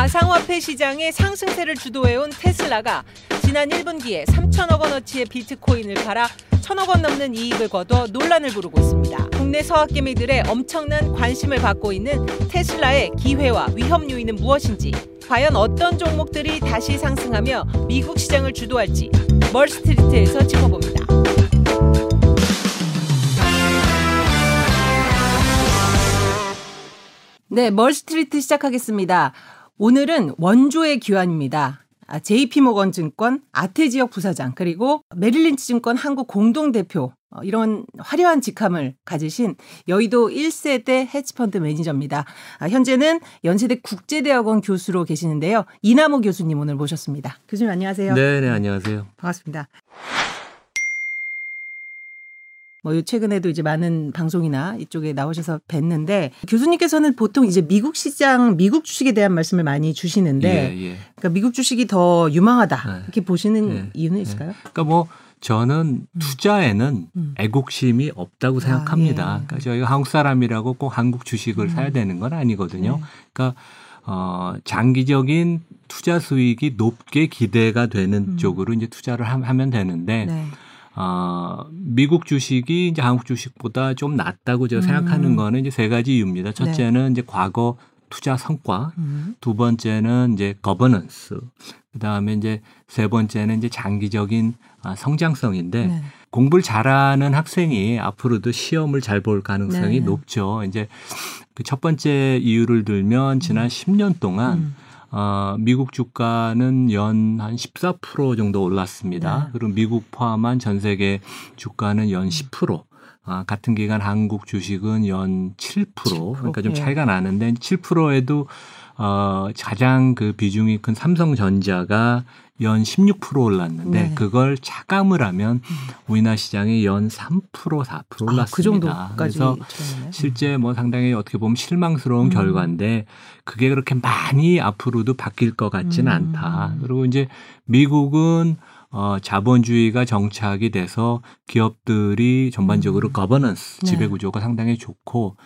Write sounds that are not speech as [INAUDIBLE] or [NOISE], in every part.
가상화폐 시장의 상승세를 주도해온 테슬라가 지난 1분기에 3천억 원어치의 비트코인을 팔아 천억 원 넘는 이익을 거둬 논란을 부르고 있습니다. 국내 서학개미들의 엄청난 관심을 받고 있는 테슬라의 기회와 위험 요인은 무엇인지, 과연 어떤 종목들이 다시 상승하며 미국 시장을 주도할지 멀스트리트에서 짚어봅니다. 네, 멀스트리트 시작하겠습니다. 오늘은 원조의 귀환입니다. JP모건 증권 아태지역 부사장 그리고 메릴린치 증권 한국 공동 대표 어, 이런 화려한 직함을 가지신 여의도 1세대 헤지펀드 매니저입니다. 아, 현재는 연세대 국제대학원 교수로 계시는데요. 이남우 교수님 오늘 모셨습니다. 교수님 안녕하세요. 네, 네, 안녕하세요. 반갑습니다. 뭐 최근에도 이제 많은 방송이나 이쪽에 나오셔서 뵀는데 교수님께서는 보통 이제 미국 시장, 미국 주식에 대한 말씀을 많이 주시는데 예, 예. 그러니까 미국 주식이 더 유망하다 네. 이렇게 보시는 예, 이유는 예. 있을까요? 그러니까 뭐 저는 음. 투자에는 음. 애국심이 없다고 아, 생각합니다. 아, 그러니까 저희가 한국 사람이라고 꼭 한국 주식을 음. 사야 되는 건 아니거든요. 네. 그러니까 어, 장기적인 투자 수익이 높게 기대가 되는 음. 쪽으로 이제 투자를 하 면 되는데. 네. 어, 미국 주식이 이제 한국 주식보다 좀 낫다고 제가 음. 생각하는 거는 이제 세 가지 이유입니다. 첫째는 네. 이제 과거 투자 성과, 음. 두 번째는 이제 거버넌스, 그 다음에 이제 세 번째는 이제 장기적인 아, 성장성인데 네. 공부를 잘하는 학생이 앞으로도 시험을 잘 볼 가능성이 네. 높죠. 이제 그 첫 번째 이유를 들면 지난 음. 10년 동안 음. 어, 미국 주가는 연 한 14% 정도 올랐습니다. 네. 그리고 미국 포함한 전 세계 주가는 연 10%. 아, 같은 기간 한국 주식은 연 7%, 7%? 그러니까 좀 예. 차이가 나는데 7%에도 어, 가장 그 비중이 큰 삼성전자가 연 16% 올랐는데 네. 그걸 차감을 하면 음. 우리나라 시장이 연 3% 4% 올랐습니다. 아, 그 그래서 음. 실제 뭐 상당히 어떻게 보면 실망스러운 음. 결과인데 그게 그렇게 많이 앞으로도 바뀔 것 같지는 음. 않다. 그리고 이제 미국은 어, 자본주의가 정착이 돼서 기업들이 전반적으로 음. 거버넌스 지배 구조가 네. 상당히 좋고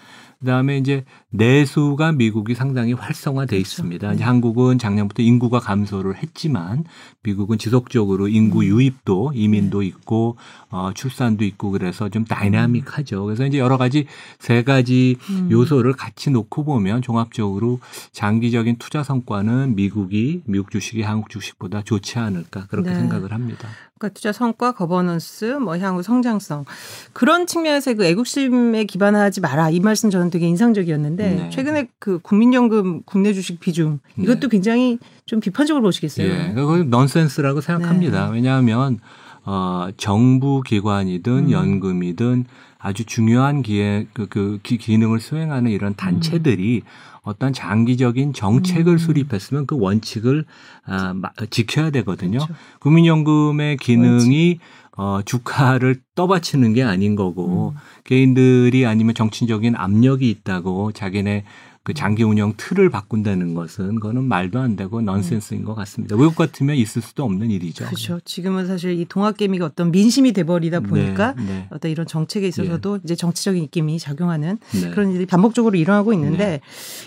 그다음에 이제 내수가 미국이 상당히 활성화돼 그렇죠. 있습니다. 네. 이제 한국은 작년부터 인구가 감소를 했지만 미국은 지속적으로 인구 음. 유입도 이민도 네. 있고 어, 출산도 있고 그래서 좀 다이나믹하죠. 그래서 이제 여러 가지 세 가지 음. 요소를 같이 놓고 보면 종합적으로 장기적인 투자 성과는 미국이 미국 주식이 한국 주식보다 좋지 않을까 그렇게 네. 생각을 합니다. 그러니까 투자 성과, 거버넌스, 뭐 향후 성장성 그런 측면에서 그 애국심에 기반하지 마라 이 말씀 저는 되게 인상적이었는데 네. 최근에 그 국민연금 국내 주식 비중 이것도 네. 굉장히 좀 비판적으로 보시겠어요? 예, 그건 넌센스라고 생각합니다. 네. 왜냐하면 어, 정부 기관이든 음. 연금이든 아주 중요한 기회 그, 그 기능을 수행하는 이런 단체들이 음. 어떤 장기적인 정책을 음. 수립했으면 그 원칙을 아, 지켜야 되거든요. 그렇죠. 국민연금의 기능이 어, 주가를 떠받치는 게 아닌 거고 음. 개인들이 아니면 정치적인 압력이 있다고 자기네 그 장기 운영 틀을 바꾼다는 것은 그거는 말도 안 되고 넌센스인 것 같습니다. 외국 같으면 있을 수도 없는 일이죠. 그렇죠. 지금은 사실 이 동학개미가 어떤 민심이 돼버리다 네, 보니까 네, 네. 어떤 이런 정책에 있어서도 네. 이제 정치적인 입김이 작용하는 네. 그런 일이 반복적으로 일어나고 있는데 네.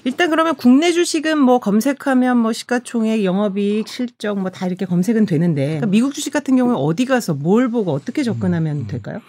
일단 그러면 국내 주식은 뭐 검색하면 뭐 시가총액, 영업이익, 실적 뭐 다 이렇게 검색은 되는데 그러니까 미국 주식 같은 경우에 어디 가서 뭘 보고 어떻게 접근하면 음. 될까요?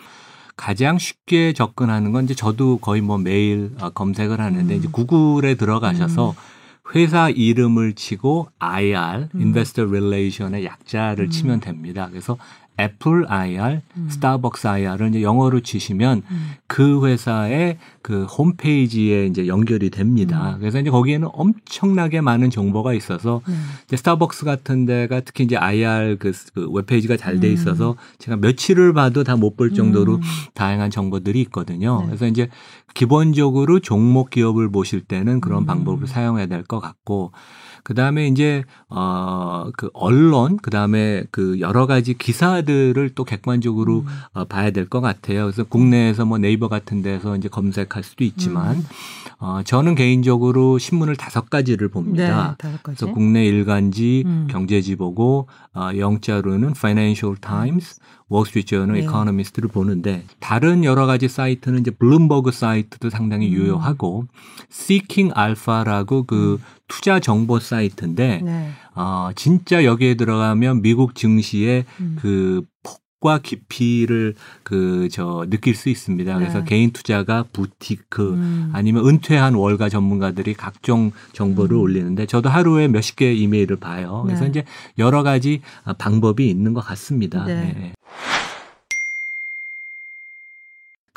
가장 쉽게 접근하는 건 이제 저도 거의 뭐 매일 어, 검색을 하는데 음. 이제 구글에 들어가셔서 음. 회사 이름을 치고 IR, 음. Investor Relation의 약자를 음. 치면 됩니다. 그래서 애플 IR, 음. 스타벅스 IR을 이제 영어로 치시면 음. 그 회사의 그 홈페이지에 이제 연결이 됩니다. 음. 그래서 이제 거기에는 엄청나게 많은 정보가 있어서 네. 이제 스타벅스 같은 데가 특히 이제 IR 그, 그 웹페이지가 잘 돼 있어서 음. 제가 며칠을 봐도 다 못 볼 정도로 음. 다양한 정보들이 있거든요. 네. 그래서 이제 기본적으로 종목 기업을 보실 때는 그런 음. 방법을 사용해야 될 것 같고 그 다음에 이제 어그 언론 그 다음에 그 여러 가지 기사들을 또 객관적으로 음. 어, 봐야 될 것 같아요. 그래서 국내에서 뭐 네이버 같은 데서 이제 검색할 수도 있지만 음. 어 저는 개인적으로 신문을 다섯 가지를 봅니다. 네, 가지. 그래서 국내 일간지, 음. 경제지 보고 어 영자로는 Financial Times, 월스트리트저널 네. 이코노미스트를 보는데 다른 여러 가지 사이트는 이제 블룸버그 사이트도 상당히 음. 유효하고 Seeking Alpha라고 그 투자 정보 사이트인데 네. 어, 진짜 여기에 들어가면 미국 증시의 음. 그 폭 과 깊이를 그 저 느낄 수 있습니다. 그래서 네. 개인 투자가 부티크 음. 아니면 은퇴한 월가 전문가들이 각종 정보를 음. 올리는데 저도 하루에 몇십 개의 이메일을 봐요. 그래서 네. 이제 여러 가지 아, 방법이 있는 것 같습니다. 네. 네.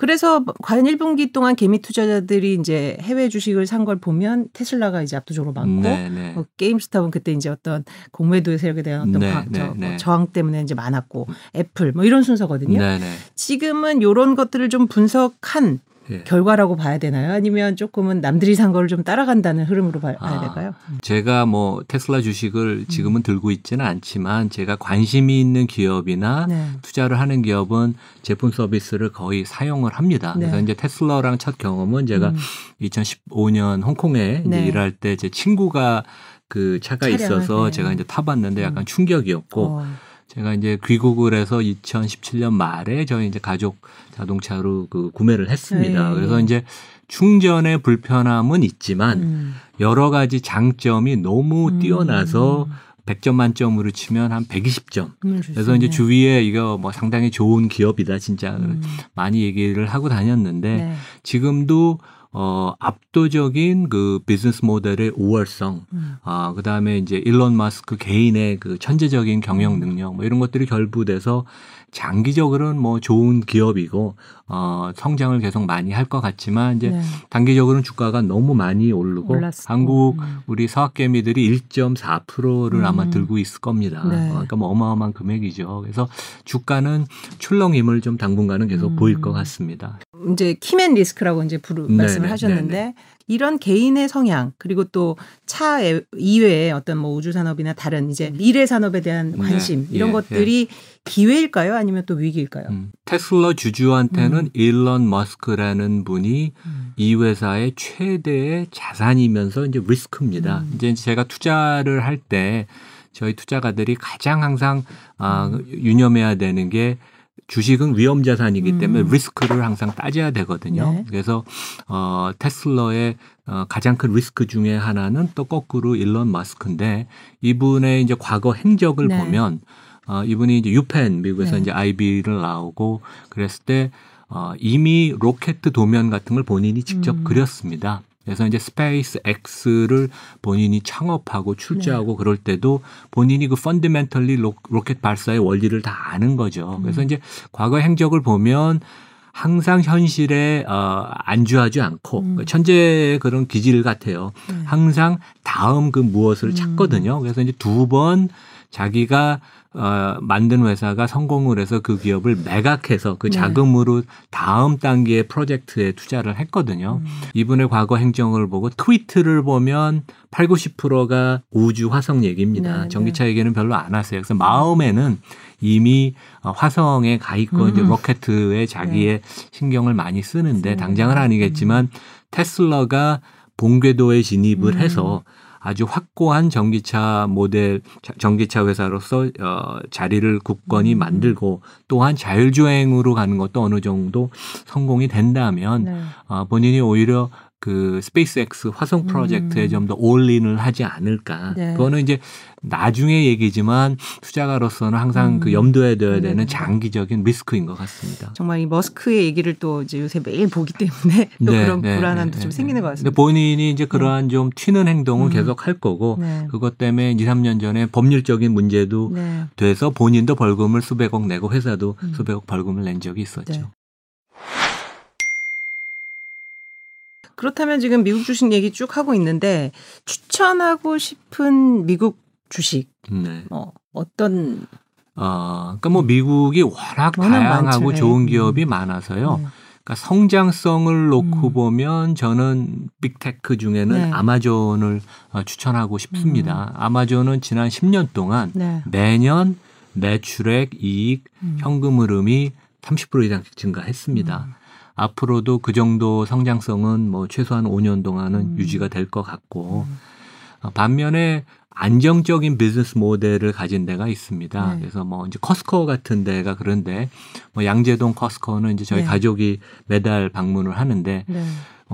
그래서 과연 1분기 동안 개미 투자자들이 이제 해외 주식을 산 걸 보면 테슬라가 이제 압도적으로 많고 네, 네. 어, 게임스탑은 그때 이제 어떤 공매도 세력에 대한 어떤 네, 과- 네, 저, 네. 저항 때문에 이제 많았고 애플 뭐 이런 순서거든요. 네, 네. 지금은 요런 것들을 좀 분석한 예. 결과라고 봐야 되나요? 아니면 조금은 남들이 산걸좀 따라간다는 흐름으로 봐, 야 아. 될까요? 제가 뭐 테슬라 주식을 지금은 들고 있지는 않지만 제가 관심이 있는 기업이나 네. 투자를 하는 기업은 제품 서비스를 거의 사용을 합니다. 네. 그래서 이제 테슬라랑 첫 경험은 제가 음. 2015년 홍콩에 네. 일할 때 제 친구가 그 차가 차량을, 있어서 네. 제가 이제 타봤는데 약간 음. 충격이었고 어, 제가 이제 귀국을 해서 2017년 말에 저희 이제 가족 자동차로 그 구매를 했습니다. 네. 그래서 이제 충전의 불편함은 있지만 음. 여러 가지 장점이 너무 음. 뛰어나서 100점 만점으로 치면 한 120점. 음. 그래서 이제 주위에 이거 뭐 상당히 좋은 기업이다 진짜 음. 많이 얘기를 하고 다녔는데 네. 지금도 어 압도적인 그 비즈니스 모델의 우월성 음. 아, 그 다음에 이제 일론 마스크 개인의 그 천재적인 경영 음. 능력 뭐 이런 것들이 결부돼서 장기적으로는 뭐 좋은 기업이고 어 성장을 계속 많이 할 것 같지만 이제 네. 단기적으로는 주가가 너무 많이 오르고 올랐고. 한국 음. 우리 사학개미들이 1.4%를 아마 음. 들고 있을 겁니다. 네. 어, 그러니까 뭐 어마어마한 금액이죠. 그래서 주가는 출렁 힘을 좀 당분간은 계속 음. 보일 것 같습니다. 이제 키맨 리스크라고 이제 부르 네, 말씀을 네, 하셨는데 네, 이런 개인의 성향 그리고 또 차 이외에 어떤 뭐 우주 산업이나 다른 이제 미래 산업에 대한 네, 관심 이런 예, 것들이 기회일까요? 아니면 또 위기일까요? 음. 테슬라 주주한테는 음. 일론 머스크라는 분이 음. 이 회사의 최대의 자산이면서 이제 리스크입니다. 음. 이제 제가 투자를 할 때 저희 투자가들이 가장 항상 아, 음. 유념해야 되는 게 주식은 위험 자산이기 음. 때문에 리스크를 항상 따져야 되거든요. 네. 그래서 어 테슬라의 어, 가장 큰 리스크 중에 하나는 또 거꾸로 일론 마스크인데 이분의 이제 과거 행적을 네. 보면 어, 이분이 이제 유펜 미국에서 네. 이제 아이비를 나오고 그랬을 때 어, 이미 로켓 도면 같은 걸 본인이 직접 음. 그렸습니다. 그래서 이제 스페이스 X를 본인이 창업하고 출자하고 그럴 때도 본인이 그 fundamentally 로켓 발사의 원리를 다 아는 거죠. 그래서 음. 이제 과거 행적을 보면 항상 현실에 어, 안주하지 않고 음. 그 천재의 그런 기질 같아요. 네. 항상 다음 그 무엇을 음. 찾거든요. 그래서 이제 두 번 자기가 어, 만든 회사가 성공을 해서 그 기업을 매각해서 그 네. 자금으로 다음 단계의 프로젝트에 투자를 했거든요. 음. 이분의 과거 행정을 보고 트위트를 보면 8, 90%가 우주 화성 얘기입니다. 네, 전기차 얘기는 별로 안 하세요. 그래서 마음에는 이미 어, 화성에 가 있고 음. 이제 로켓에 자기의 신경을 많이 쓰는데 음. 당장은 아니겠지만 테슬라가 본궤도에 진입을 음. 해서 아주 확고한 전기차 모델 자- 전기차 회사로서 어, 자리를 굳건히 음. 만들고 또한 자율주행으로 가는 것도 어느 정도 성공이 된다면 네. 어, 본인이 오히려 그 스페이스X 화성 프로젝트에 음. 좀더 올인을 하지 않을까. 네. 그거는 이제 나중에 얘기지만 투자가로서는 항상 음. 그 염두에 둬야 네, 되는 네. 장기적인 리스크인 것 같습니다. 정말 이 머스크의 얘기를 또 이제 요새 매일 보기 때문에 [LAUGHS] 또 네, 그런 네, 불안함도 네, 좀 네, 생기는 것 네. 같습니다. 근데 본인이 이제 그러한 좀 튀는 행동을 음. 계속 할 거고 네. 그것 때문에 2, 3년 전에 법률적인 문제도 네. 돼서 본인도 벌금을 수백억 내고 회사도 음. 수백억 벌금을 낸 적이 있었죠. 그렇다면 지금 미국 주식 얘기 쭉 하고 있는데 추천하고 싶은 미국 주식 네. 뭐 어떤 어, 그러니까 뭐 미국이 워낙 워낙 다양하고 많죠. 좋은 네. 기업이 많아서요. 네. 그러니까 성장성을 놓고 음. 보면 저는 빅테크 중에는 네. 아마존을 어, 추천하고 싶습니다. 아마존은 지난 10년 동안 네. 매년 매출액, 이익, 음. 현금 흐름이 30% 이상씩 증가했습니다. 음. 앞으로도 그 정도 성장성은 뭐 최소한 5년 동안은 음. 유지가 될 것 같고 음. 어, 반면에 안정적인 비즈니스 모델을 가진 데가 있습니다. 네. 그래서 뭐 이제 커스코 같은 데가 그런데 뭐 양재동 Costco는 이제 저희 네. 가족이 매달 방문을 하는데 네.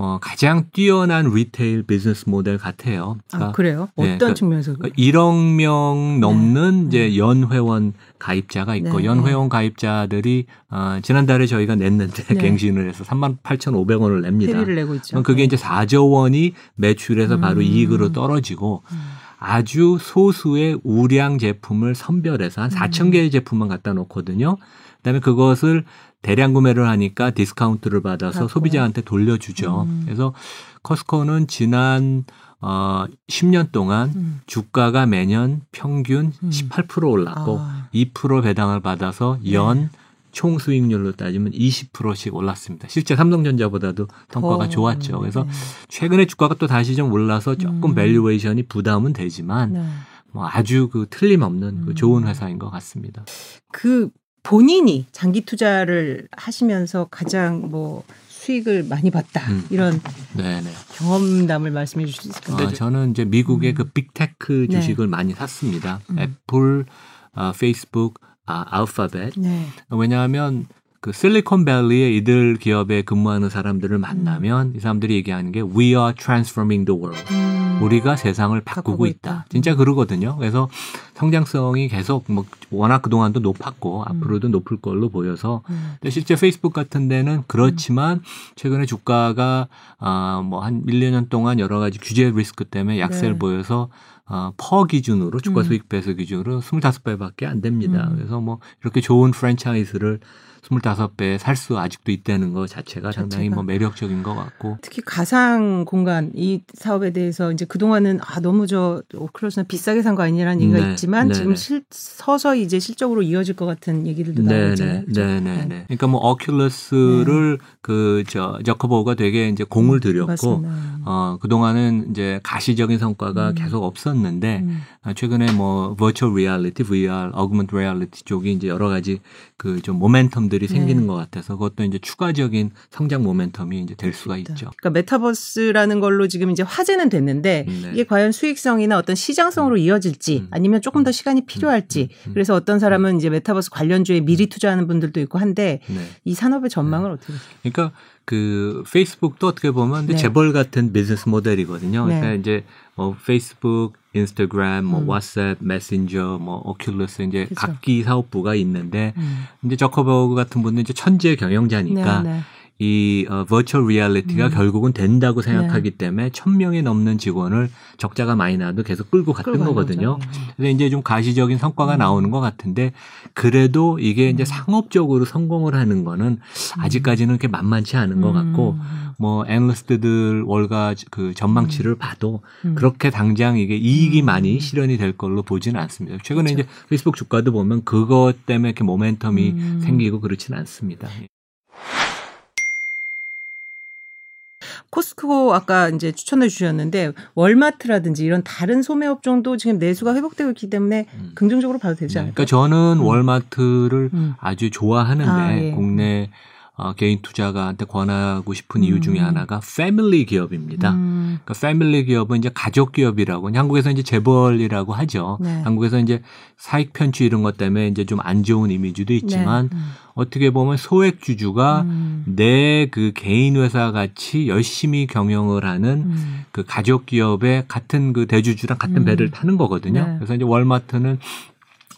어 가장 뛰어난 리테일 비즈니스 모델 같아요. 아, 그래요? 네, 어떤 그러니까 측면에서? 그러니까 1억 명 넘는 네. 이제 연회원 가입자가 있고 네. 연회원 가입자들이 어, 지난달에 저희가 냈는데 네. [LAUGHS] 갱신을 해서 38,500원을 냅니다. fee를 내고 있죠. 그럼 그게 이제 4조 원이 매출에서 바로 음. 이익으로 떨어지고 음. 아주 소수의 우량 제품을 선별해서 한 4천 개의 제품만 갖다 놓거든요. 그다음에 그것을 대량 구매를 하니까 디스카운트를 받아서 받고. 소비자한테 돌려주죠. 음. 그래서 Costco는 지난 어 10년 동안 음. 주가가 매년 평균 음. 18% 올랐고 아. 2% 배당을 받아서 네. 연 총수익률로 따지면 20%씩 올랐습니다. 실제 삼성전자보다도 성과가 더, 좋았죠. 그래서 네. 최근에 주가가 또 다시 좀 올라서 조금 음. 밸류에이션이 부담은 되지만 네. 뭐 아주 그 틀림없는 음. 그 좋은 회사인 것 같습니다. 그 본인이 장기 투자를 하시면서 가장 뭐 수익을 많이 봤다 음. 이런 네네. 경험담을 말씀해 주실 수 있을까요? 아, 저는 이제 미국의 음. 그 빅테크 네. 주식을 많이 샀습니다. 음. 애플, 아, 페이스북, 아, 알파벳. 네. 왜냐하면 그 실리콘밸리에 이들 기업에 근무하는 사람들을 만나면 이 사람들이 얘기하는 게 We are transforming the world. 음. 우리가 세상을 바꾸고, 바꾸고 있다. 있다. 진짜 그러거든요. 그래서 성장성이 계속 뭐 워낙 그동안도 높았고 앞으로도 높을 걸로 보여서 음. 근데 실제 페이스북 같은 데는 그렇지만 최근에 주가가 아뭐한 1, 2년 동안 여러 가지 규제 리스크 때문에 약세를 네. 보여서 어, 퍼 기준으로 주가 음. 수익 배수 기준으로 25배밖에 안 됩니다. 음. 그래서 뭐 이렇게 좋은 프랜차이즈를 25배에 살 수 아직도 있다는 것 자체가 상당히 자체가. 뭐 매력적인 것 같고 특히 가상 공간 이 사업에 대해서 이제 그동안은 아 너무 저 오큘러스는 비싸게 산 거 아니냐라는 얘기가 네, 있지만 네, 지금 네. 실, 서서히 이제 실적으로 이어질 것 같은 얘기들도 나오잖아요. 그렇죠? 네네. 그러니까 뭐 오큘러스를 그 저 저커버그가 되게 이제 공을 들였고 맞습니다. 어 그동안은 이제 가시적인 성과가 음. 계속 없었는데 음. 아, 최근에 뭐 virtual reality, VR, augmented reality 쪽이 이제 여러 가지 그 좀 모멘텀들이 생기는 네. 것 같아서 그것도 이제 추가적인 성장 모멘텀이 이제 될 수가 있죠. 그러니까 메타버스라는 걸로 지금 이제 화제는 됐는데 네. 이게 과연 수익성이나 어떤 시장성으로 이어질지 음. 아니면 조금 더 시간이 필요할지 음. 그래서 어떤 사람은 이제 메타버스 관련주에 미리 투자하는 분들도 있고 한데 네. 이 산업의 전망을 어떻게 보세요? 그러니까 그 페이스북도 어떻게 보면 네. 재벌 같은 비즈니스 모델이거든요. 네. 그러니까 이제 뭐 페이스북, 인스타그램, 뭐 음. 왓츠앱, 메신저, 뭐 오큘러스 이제 그쵸. 각기 사업부가 있는데 음. 이제 저커버그 같은 분은 이제 천재 경영자니까 네, 네. 이 어, virtual reality가 음. 결국은 된다고 생각하기 때문에 천 명이 넘는 직원을 적자가 많이 나도 계속 끌고 갔던 끌고 거거든요. 거죠. 그래서 이제 좀 가시적인 성과가 음. 나오는 것 같은데 그래도 이게 이제 음. 상업적으로 성공을 하는 거는 아직까지는 그렇게 만만치 않은 것 같고 음. 뭐 애널리스트들 월가 그 전망치를 봐도 음. 그렇게 당장 이게 이익이 음. 많이 실현이 될 걸로 보지는 않습니다. 최근에 그렇죠. 이제 페이스북 주가도 보면 그것 때문에 이렇게 모멘텀이 음. 생기고 그렇지는 않습니다. 코스트코 아까 이제 추천해 주셨는데 월마트라든지 이런 다른 소매 업종도 지금 내수가 회복되고 있기 때문에 음. 긍정적으로 봐도 되지 네, 않을까요? 그러니까 저는 음. 월마트를 음. 아주 좋아하는데 아, 예. 국내 어, 개인 투자가한테 권하고 싶은 이유 중에 음. 하나가 패밀리 기업입니다. 음. 그러니까 패밀리 기업은 이제 가족 기업이라고 한국에서 이제 재벌이라고 하죠. 네. 한국에서 이제 사익 편취 이런 것 때문에 이제 좀 안 좋은 이미지도 있지만 네. 음. 어떻게 보면 소액 주주가 음. 내그 개인 회사 같이 열심히 경영을 하는 음. 그 가족 기업의 같은 그 대주주랑 같은 음. 배를 타는 거거든요. 네. 그래서 이제 월마트는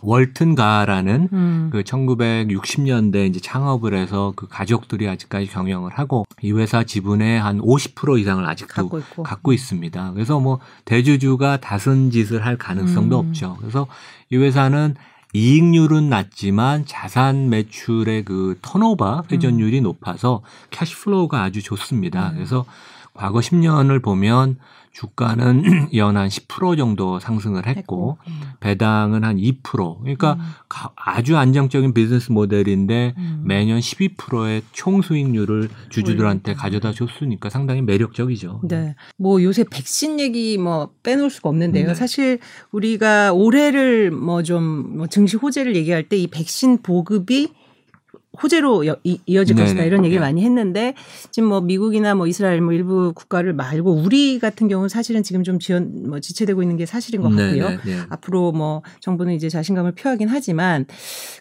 월튼가라는 음. 그 1960년대 이제 창업을 해서 그 가족들이 아직까지 경영을 하고 이 회사 지분의 한 50% 이상을 아직도 갖고. 갖고 있습니다. 그래서 뭐 대주주가 다른 짓을 할 가능성도 음. 없죠. 그래서 이 회사는 이익률은 낮지만 자산 매출의 그 turnover 회전율이 높아서 cash flow가 아주 좋습니다. 음. 그래서 과거 10년을 보면 주가는 [CLEARS THROAT] 연 한 10% 정도 상승을 했고 음. 배당은 한 2%. 그러니까 음. 가- 아주 안정적인 비즈니스 모델인데 음. 매년 12%의 총 수익률을 주주들한테. 가져다 줬으니까 상당히 매력적이죠. 네. 뭐 요새 백신 얘기 뭐 빼놓을 수가 없는데요. 네. 사실 우리가 올해를 뭐좀뭐 증시 호재를 얘기할 때 이 백신 보급이 호재로 이, 어질 것이다 네네. 이런 얘기를 네. 많이 했는데 지금 뭐 미국이나 뭐 이스라엘 뭐 일부 국가를 말고 우리 같은 경우는 사실은 지금 좀 지연 뭐 지체되고 있는 게 사실인 것 같고요. 네, 네, 네. 앞으로 뭐 정부는 이제 자신감을 표하긴 하지만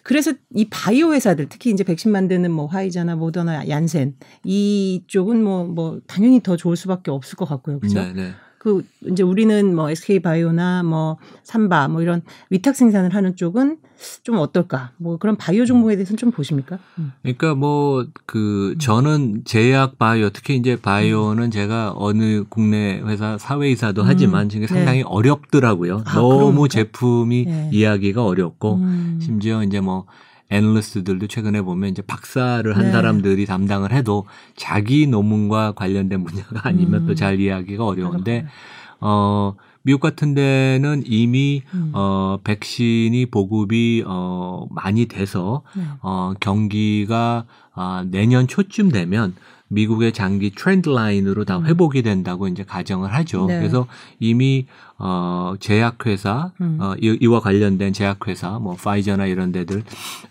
그래서 이 바이오 회사들 특히 이제 백신 만드는 뭐 화이자나 모더나 얀센 이쪽은 뭐뭐 당연히 더 좋을 수밖에 없을 것 같고요. 네, 네. 그 이제 우리는 뭐 SK 바이오나 뭐 삼바 뭐 이런 위탁 생산을 하는 쪽은 좀 어떨까? 뭐 그런 바이오 종목에 대해서는 좀 보십니까? 음. 그러니까 뭐 그 저는 제약 바이오 특히 이제 바이오는 제가 어느 국내 회사 사회이사도 음. 하지만 지금 네. 상당히 어렵더라고요. 아, 너무 그러니까? 제품이 네. 이해하기가 어렵고 음. 심지어 이제 뭐 애널리스트들도 최근에 보면 이제 박사를 한 네. 사람들이 담당을 해도 자기 논문과 관련된 분야가 아니면 음. 또잘 이해하기가 어려운데 그렇구나. 어 미국 같은 데는 이미 음. 어 백신이 보급이 어 많이 돼서 네. 어 경기가 아 내년 초쯤 되면 미국의 장기 트렌드 라인으로 다 음. 회복이 된다고 이제 가정을 하죠. 네. 그래서 이미 어 제약회사 음. 어 이- 이와 관련된 제약회사 뭐 파이저나 이런 데들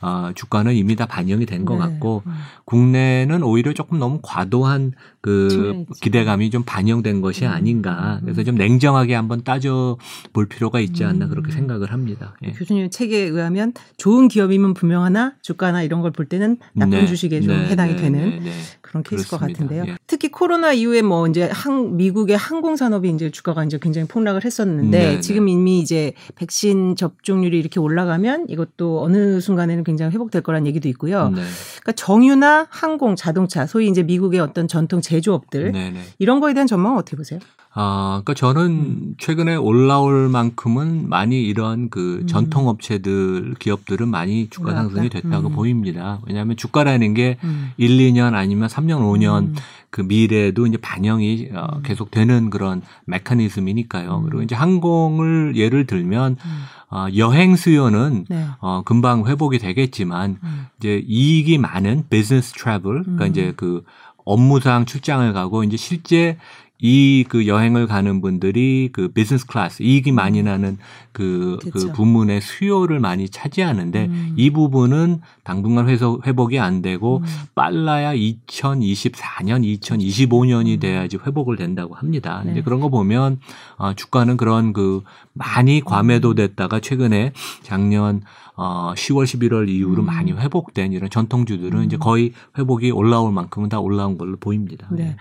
어 주가는 이미 다 반영이 된것 네. 같고 음. 국내는 오히려 조금 너무 과도한 그. 기대감이 좀 반영된 것이 음. 아닌가. 음. 그래서 좀 냉정하게 한번 따져 볼 필요가 있지 않나 음. 그렇게 생각을 합니다. 예. 교수님 책에 의하면 좋은 기업이면 분명하나 주가나 이런 걸 볼 때는 나쁜 네. 주식에 좀 네, 해당이 네, 되는 네, 네. 그런 케이스일 것. 같은데요. 예. 특히 코로나 이후에 뭐 이제 항, 미국의 항공 산업이 이제 주가가 이제 굉장히 폭락을 했었는데 네, 네. 지금 이미 이제 백신 접종률이 이렇게 올라가면 이것도 어느 순간에는 굉장히 회복될 거란 얘기도 있고요. 네. 그러니까 정유나 항공, 자동차, 소위 이제 미국의 어떤 전통 제조업들 네, 네. 이런 거에 대한 전망은 어떻게 보세요? 아, 그러니까 저는 음. 최근에 올라올 만큼은 많이 이런 그 음. 전통 업체들 기업들은 많이 주가 올라왔다? 상승이 됐다고 음. 보입니다. 왜냐하면 주가라는 게 음. 1, 2년 아니면 3년, 5년 음. 그 미래에도 이제 반영이 어, 음. 계속 되는 그런 메커니즘이니까요. 음. 그리고 이제 항공을 예를 들면 음. 어, 여행 수요는 네. 어, 금방 회복이 되겠지만 음. 이제 이익이 많은 business travel 그러니까 음. 이제 그 업무상 출장을 가고 이제 실제 이 그 여행을 가는 분들이 그 business class 이익이 많이 나는 그, 그. 부문의 수요를 많이 차지하는데 음. 이 부분은 당분간 회복, 회복이 안 되고 음. 빨라야 2024년, 2025년이 음. 돼야지 회복을 된다고 합니다. 네. 이제 그런 거 보면 어, 주가는 그런 그 많이 과매도됐다가 최근에 작년 어 10월, 11월 이후로 음. 많이 회복된 이런 전통주들은 음. 이제 거의 회복이 올라올 만큼은 다 올라온 걸로 보입니다. 네.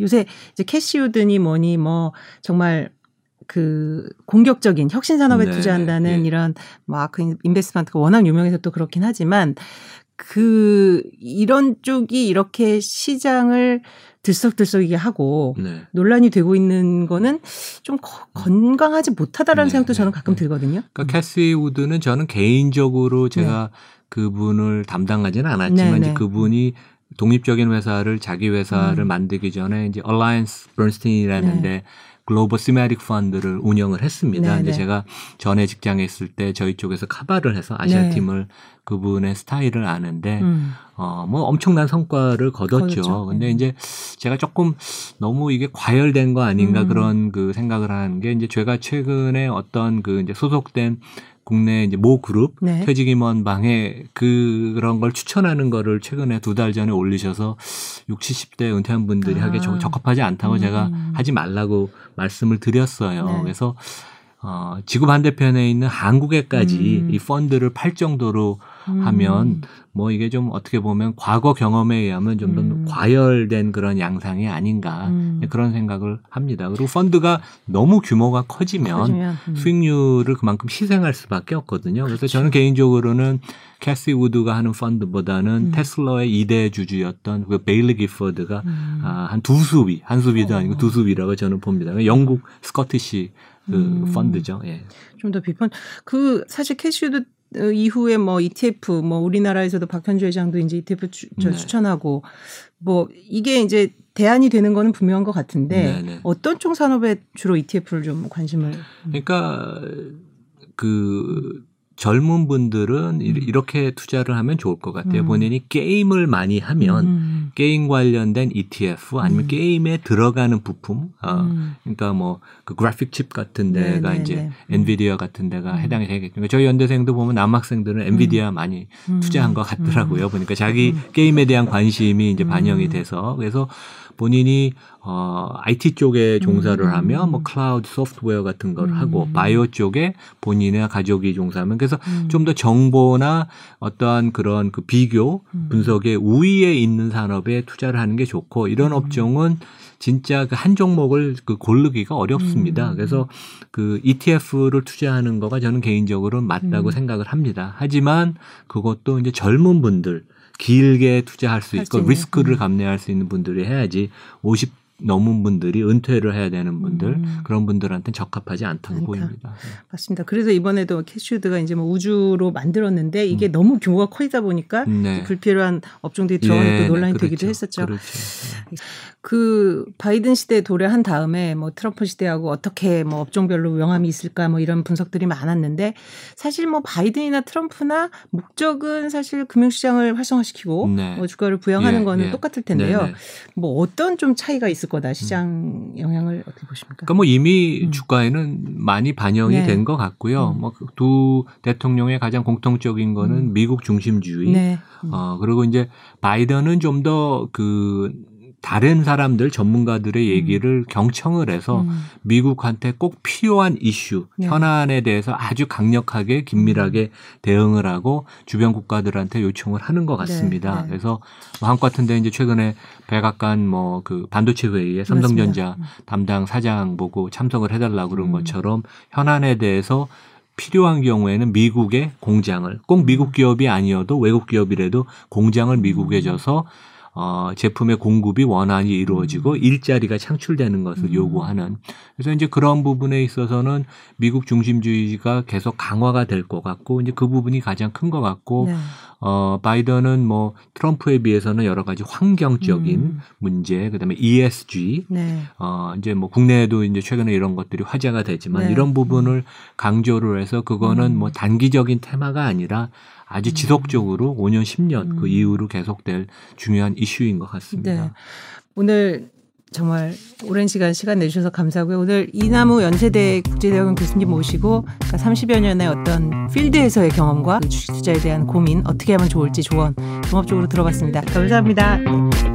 요새 이제 캐시우드니 뭐니 뭐 정말 그 공격적인 혁신 산업에 네, 투자한다는 예. 이런 뭐 아크 인베스트먼트가 워낙 유명해서 또 그렇긴 하지만 그 이런 쪽이 이렇게 시장을 들썩들썩이게 하고 네. 논란이 되고 있는 거는 좀 거- 건강하지 못하다라는 네, 생각도 네, 저는 가끔 네. 들거든요. 그러니까 캐시 우드는 저는 개인적으로 제가 그분을 담당하지는 않았지만 네, 이제 네. 그분이 독립적인 회사를 자기 회사를 음. 만들기 전에 이제 Alliance Bernstein이라는 네. 데 global thematic 펀드를 운영을 했습니다. 네, 근데 네. 제가 전에 직장에 있을 때 저희 쪽에서 cover를 해서 아시아 네. 팀을 그분의 스타일을 아는데 음. 어, 뭐 엄청난 성과를 거뒀죠. 거뒀죠. 근데 네. 이제 제가 조금 너무 이게 과열된 거 아닌가 음. 그런 그 생각을 하는 게 이제 제가 최근에 어떤 그 이제 소속된 국내 이제 모 그룹 네. 퇴직임원 방에 그 그런 걸 추천하는 거를 최근에 두 달 전에 올리셔서 60, 70대 은퇴한 분들이 아. 하기에 적- 적합하지 않다고 음. 제가 하지 말라고 말씀을 드렸어요. 네. 그래서 어, 지구 반대편에 있는 한국에까지 음. 이 펀드를 팔 정도로 하면 뭐 이게 좀 어떻게 보면 과거 경험에 의하면 좀더 음. 과열된 그런 양상이 아닌가 음. 그런 생각을 합니다. 그리고 펀드가 너무 규모가 커지면 커지면, 음. 수익률을 그만큼 희생할 수밖에 없거든요. 그래서 저는 개인적으로는 캐시 우드가 하는 펀드보다는 음. 테슬라의 2대 주주였던 그 Baillie Gifford가 음. 아, 한 두 수 위, 한 수 위도 어. 아니고 두 수 위라고 저는 봅니다. 영국 Scottish 그 음. 펀드죠. 예. 좀 더 비판. 그 사실 캐시우드 어, 이후에 뭐 ETF 뭐 우리나라에서도 박현주 회장도 이제 ETF 추, 저 네. 추천하고 뭐 이게 이제 대안이 되는 거는 분명한 것 같은데 네, 네. 어떤 쪽 산업에 주로 ETF를 좀 관심을 음. 그러니까 그 젊은 분들은 이렇게 투자를 하면 좋을 것 같아요. 음. 본인이 게임을 많이 하면 음. 게임 관련된 ETF 아니면 음. 게임에 들어가는 부품, 어, 음. 그러니까 뭐 그 그래픽 칩 같은 네, 데가 네, 네, 이제 네. 엔비디아 같은 데가 음. 해당이 되겠죠. 그러니까 저희 연대생도 보면 남학생들은 엔비디아 많이 투자한 것 같더라고요. 보니까 자기 게임에 대한 관심이 이제 반영이 돼서 그래서 본인이 어 IT 쪽에 종사를 음. 하면 뭐 클라우드 소프트웨어 같은 걸 음. 하고 바이오 쪽에 본인의 가족이 종사하면 그래서 음. 좀더 정보나 어떠한 그런 그 비교 음. 분석의 우위에 있는 산업에 투자를 하는 게 좋고 이런 음. 업종은 진짜 그 한 종목을 그 고르기가 어렵습니다. 음. 그래서 그 ETF를 투자하는 거가 저는 개인적으로 맞다고 생각을 합니다. 하지만 그것도 이제 젊은 분들 길게 투자할 수 있고 리스크를 음. 감내할 수 있는 분들이 해야지 50 넘은 분들이 은퇴를 해야 되는 분들 음. 그런 분들한테는 적합하지 않다고 않다. 보입니다. 네. 맞습니다. 그래서 이번에도 캐슈드가 이제 뭐 우주로 만들었는데 이게 음. 너무 규모가 커지다 보니까 네. 불필요한 업종들이 들어가는 네, 논란이 그렇죠. 되기도 했었죠. 그렇죠. 네. 그 바이든 시대 도래한 다음에 뭐 트럼프 시대하고 어떻게 뭐 업종별로 명함이 있을까 뭐 이런 분석들이 많았는데 사실 뭐 바이든이나 트럼프나 목적은 사실 금융시장을 활성화시키고 네. 뭐 주가를 부양하는 예, 거는 예. 똑같을 텐데요. 네, 네. 뭐 어떤 좀 차이가 있을 거다 시장 영향을 어떻게 보십니까? 그러니까 뭐 이미 음. 주가에는 많이 반영이 네. 된것 같고요. 음. 뭐두 대통령의 가장 공통적인 거는 음. 미국 중심주의. 네. 음. 어 그리고 이제 바이든은 좀 더 그 다른 사람들 전문가들의 음. 얘기를 음. 경청을 해서 음. 미국한테 꼭 필요한 이슈 네. 현안에 대해서 아주 강력하게 긴밀하게 음. 대응을 하고 주변 국가들한테 요청을 하는 것 같습니다. 네. 네. 그래서 뭐 한국 같은데 이제 최근에 백악관 뭐 그 반도체 회의에 삼성전자 음. 담당 사장 보고 참석을 해달라고 그런 음. 것처럼 현안에 대해서 필요한 경우에는 미국의 공장을 꼭 미국 기업이 아니어도 외국 기업이라도 공장을 미국에 져서 어, 제품의 공급이 원활히 이루어지고 음. 일자리가 창출되는 것을 음. 요구하는 그래서 이제 그런 부분에 있어서는 미국 중심주의가 계속 강화가 될 것 같고 이제 그 부분이 가장 큰 것 같고 네. 어, 바이든은 뭐 트럼프에 비해서는 여러 가지 환경적인 음. 문제, 그다음에 ESG, 네. 어, 이제 뭐 국내에도 이제 최근에 이런 것들이 화제가 되지만 네. 이런 부분을 음. 강조를 해서 그거는 음. 뭐 단기적인 테마가 아니라 아주 음. 지속적으로 5년, 10년 그 음. 이후로 계속될 중요한 이슈인 것 같습니다. 네. 오늘 정말 오랜 시간 시간 내주셔서 감사하고요. 오늘 이나무 연세대 국제대학원 교수님 모시고 그러니까 30여 년의 어떤 필드에서의 경험과 그 주식 투자에 대한 고민 어떻게 하면 좋을지 조언 종합적으로 들어봤습니다. 감사합니다.